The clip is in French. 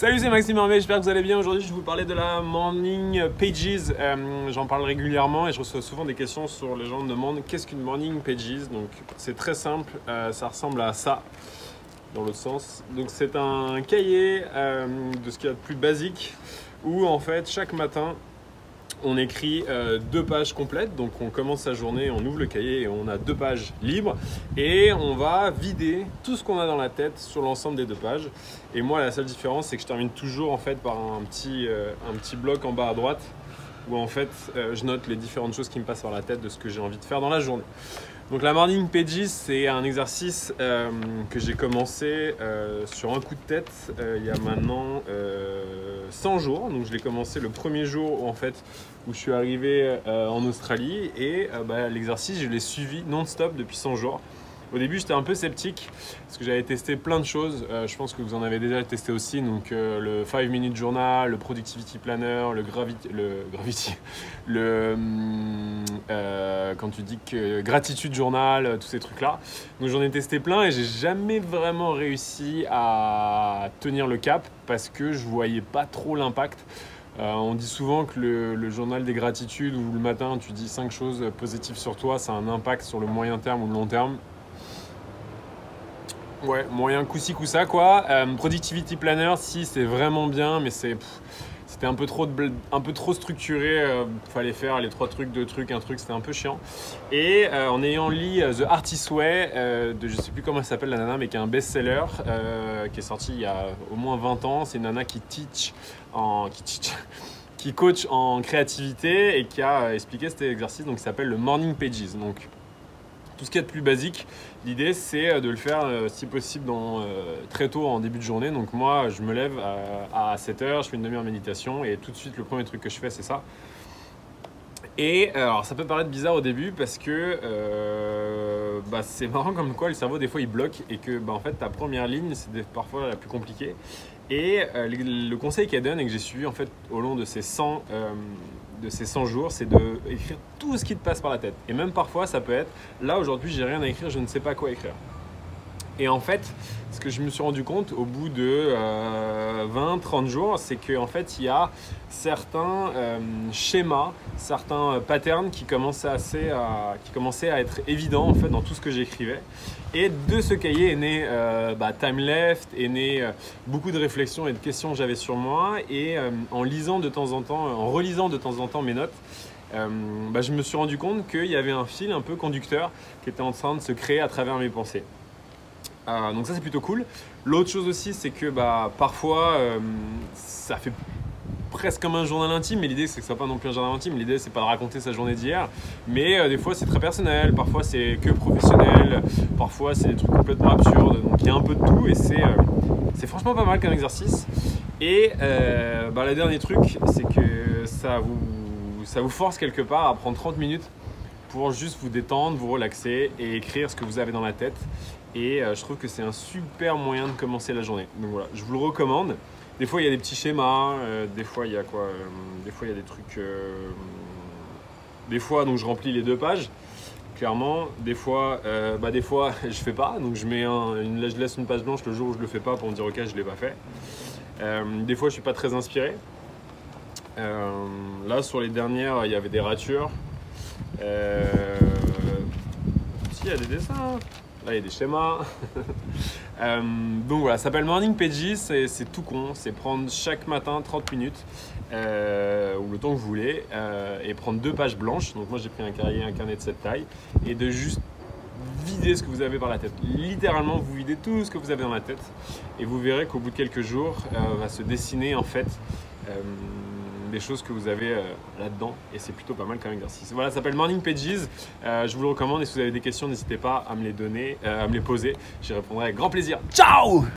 Salut, c'est Maxime Hervé, j'espère que vous allez bien. Aujourd'hui, je vais vous parler de la Morning Pages. Euh, J'en parle régulièrement et je reçois souvent des questions sur les gens me demandent qu'est-ce qu'une Morning Pages? Donc, c'est très simple, euh, ça ressemble à ça dans l'autre sens. Donc, c'est un cahier euh, de ce qu'il y a de plus basique où en fait, chaque matin, on écrit euh, deux pages complètes. Donc on commence sa journée, on ouvre le cahier et on a deux pages libres. Et on va vider tout ce qu'on a dans la tête sur l'ensemble des deux pages. Et moi, la seule différence, c'est que je termine toujours en fait par un petit, euh, bloc en bas à droite où en fait euh, je note les différentes choses qui me passent par la tête de ce que j'ai envie de faire dans la journée. Donc la Morning Pages, c'est un exercice que j'ai commencé sur un coup de tête il y a maintenant 100 jours. Donc je l'ai commencé le premier jour en fait où je suis arrivé en Australie et bah, l'exercice je l'ai suivi non-stop depuis 100 jours. Au début, j'étais un peu sceptique parce que j'avais testé plein de choses. Euh, je pense que vous en avez déjà testé aussi. Donc, euh, le 5 Minute Journal, le Productivity Planner, le Gravity. Le, gravity, le euh, quand tu dis que Gratitude Journal, tous ces trucs-là. Donc, j'en ai testé plein et j'ai jamais vraiment réussi à tenir le cap parce que je voyais pas trop l'impact. On dit souvent que le, le, journal des gratitudes où le matin tu dis 5 choses positives sur toi, ça a un impact sur le moyen terme ou le long terme. Ouais, moyen coup-ci, coup-ça, quoi. Euh, Productivity Planner, si, c'est vraiment bien, mais c'est. C'était un peu trop, de, un peu trop structuré, euh, fallait faire les trois trucs, deux trucs, un truc, c'était un peu chiant. Et euh, en ayant lu euh, The Artist Way, de je sais plus comment elle s'appelle la nana, mais qui est un best-seller, qui est sorti il y a au moins 20 ans, c'est une nana qui teach qui coach en créativité et qui a expliqué cet exercice donc, qui s'appelle le Morning Pages. Donc, tout ce qu'il y a de plus basique. L'idée, c'est euh, de le faire euh, si possible dans, euh, très tôt en début de journée. Donc moi, je me lève à, à 7h, je fais une demi-heure méditation et tout de suite, le premier truc que je fais, c'est ça. Et alors, ça peut paraître bizarre au début parce que bah, c'est marrant comme quoi le cerveau, des fois, il bloque et que bah, en fait, ta première ligne, c'est parfois la plus compliquée. Et euh, le, le, conseil qu'elle donne et que j'ai suivi en fait au long de ces 100, euh, de ces 100 jours, c'est d'écrire tout ce qui te passe par la tête. Et même parfois, ça peut être là aujourd'hui, j'ai rien à écrire, je ne sais pas quoi écrire. Et en fait, ce que je me suis rendu compte au bout de euh, 20-30 jours, c'est qu'en fait, il y a certains euh, schémas, certains patterns qui commençaient, assez à, qui commençaient à être évidents en fait, dans tout ce que j'écrivais. Et de ce cahier est né euh, bah, Time Left, est né euh, beaucoup de réflexions et de questions que j'avais sur moi. Et euh, en lisant de temps en temps, en relisant de temps en temps mes notes, euh, bah, je me suis rendu compte qu'il y avait un fil un peu conducteur qui était en train de se créer à travers mes pensées. Donc ça c'est plutôt cool. L'autre chose aussi c'est que bah, parfois euh, ça fait presque comme un journal intime, mais l'idée c'est que ce soit pas non plus un journal intime. L'idée c'est pas de raconter sa journée d'hier, mais euh, des fois c'est très personnel, parfois c'est que professionnel, parfois c'est des trucs complètement absurdes. Donc il y a un peu de tout et c'est euh, franchement pas mal comme exercice. Et bah, le dernier truc c'est que ça vous, ça vous force quelque part à prendre 30 minutes pour juste vous détendre, vous relaxer et écrire ce que vous avez dans la tête. Et euh, je trouve que c'est un super moyen de commencer la journée. Donc voilà, je vous le recommande. Des fois, il y a des petits schémas. euh, des fois, il y a quoi euh, Des fois, il y a des trucs. des fois, donc je remplis les deux pages. Clairement, des fois, bah, des fois, je fais pas. Donc je mets je laisse une page blanche le jour où je le fais pas pour me dire ok, je l'ai pas fait. Des fois, je suis pas très inspiré. Là, sur les dernières, il y avait des ratures. Euh... Si, il y a des dessins. hein. Là, il y a des schémas. Euh, donc voilà, ça s'appelle Morning Pages. C'est tout con. C'est prendre chaque matin 30 minutes, euh, ou le temps que vous voulez, et prendre deux pages blanches. Donc moi, j'ai pris un carnet, un carnet de cette taille, et de juste vider ce que vous avez par la tête. Littéralement, vous videz tout ce que vous avez dans la tête, et vous verrez qu'au bout de quelques jours, va se dessiner en fait. Des choses que vous avez euh, là-dedans et c'est plutôt pas mal comme exercice. Voilà, ça s'appelle Morning Pages. Euh, je vous le recommande et si vous avez des questions, n'hésitez pas à me les donner, euh, à me les poser. J'y répondrai avec grand plaisir. Ciao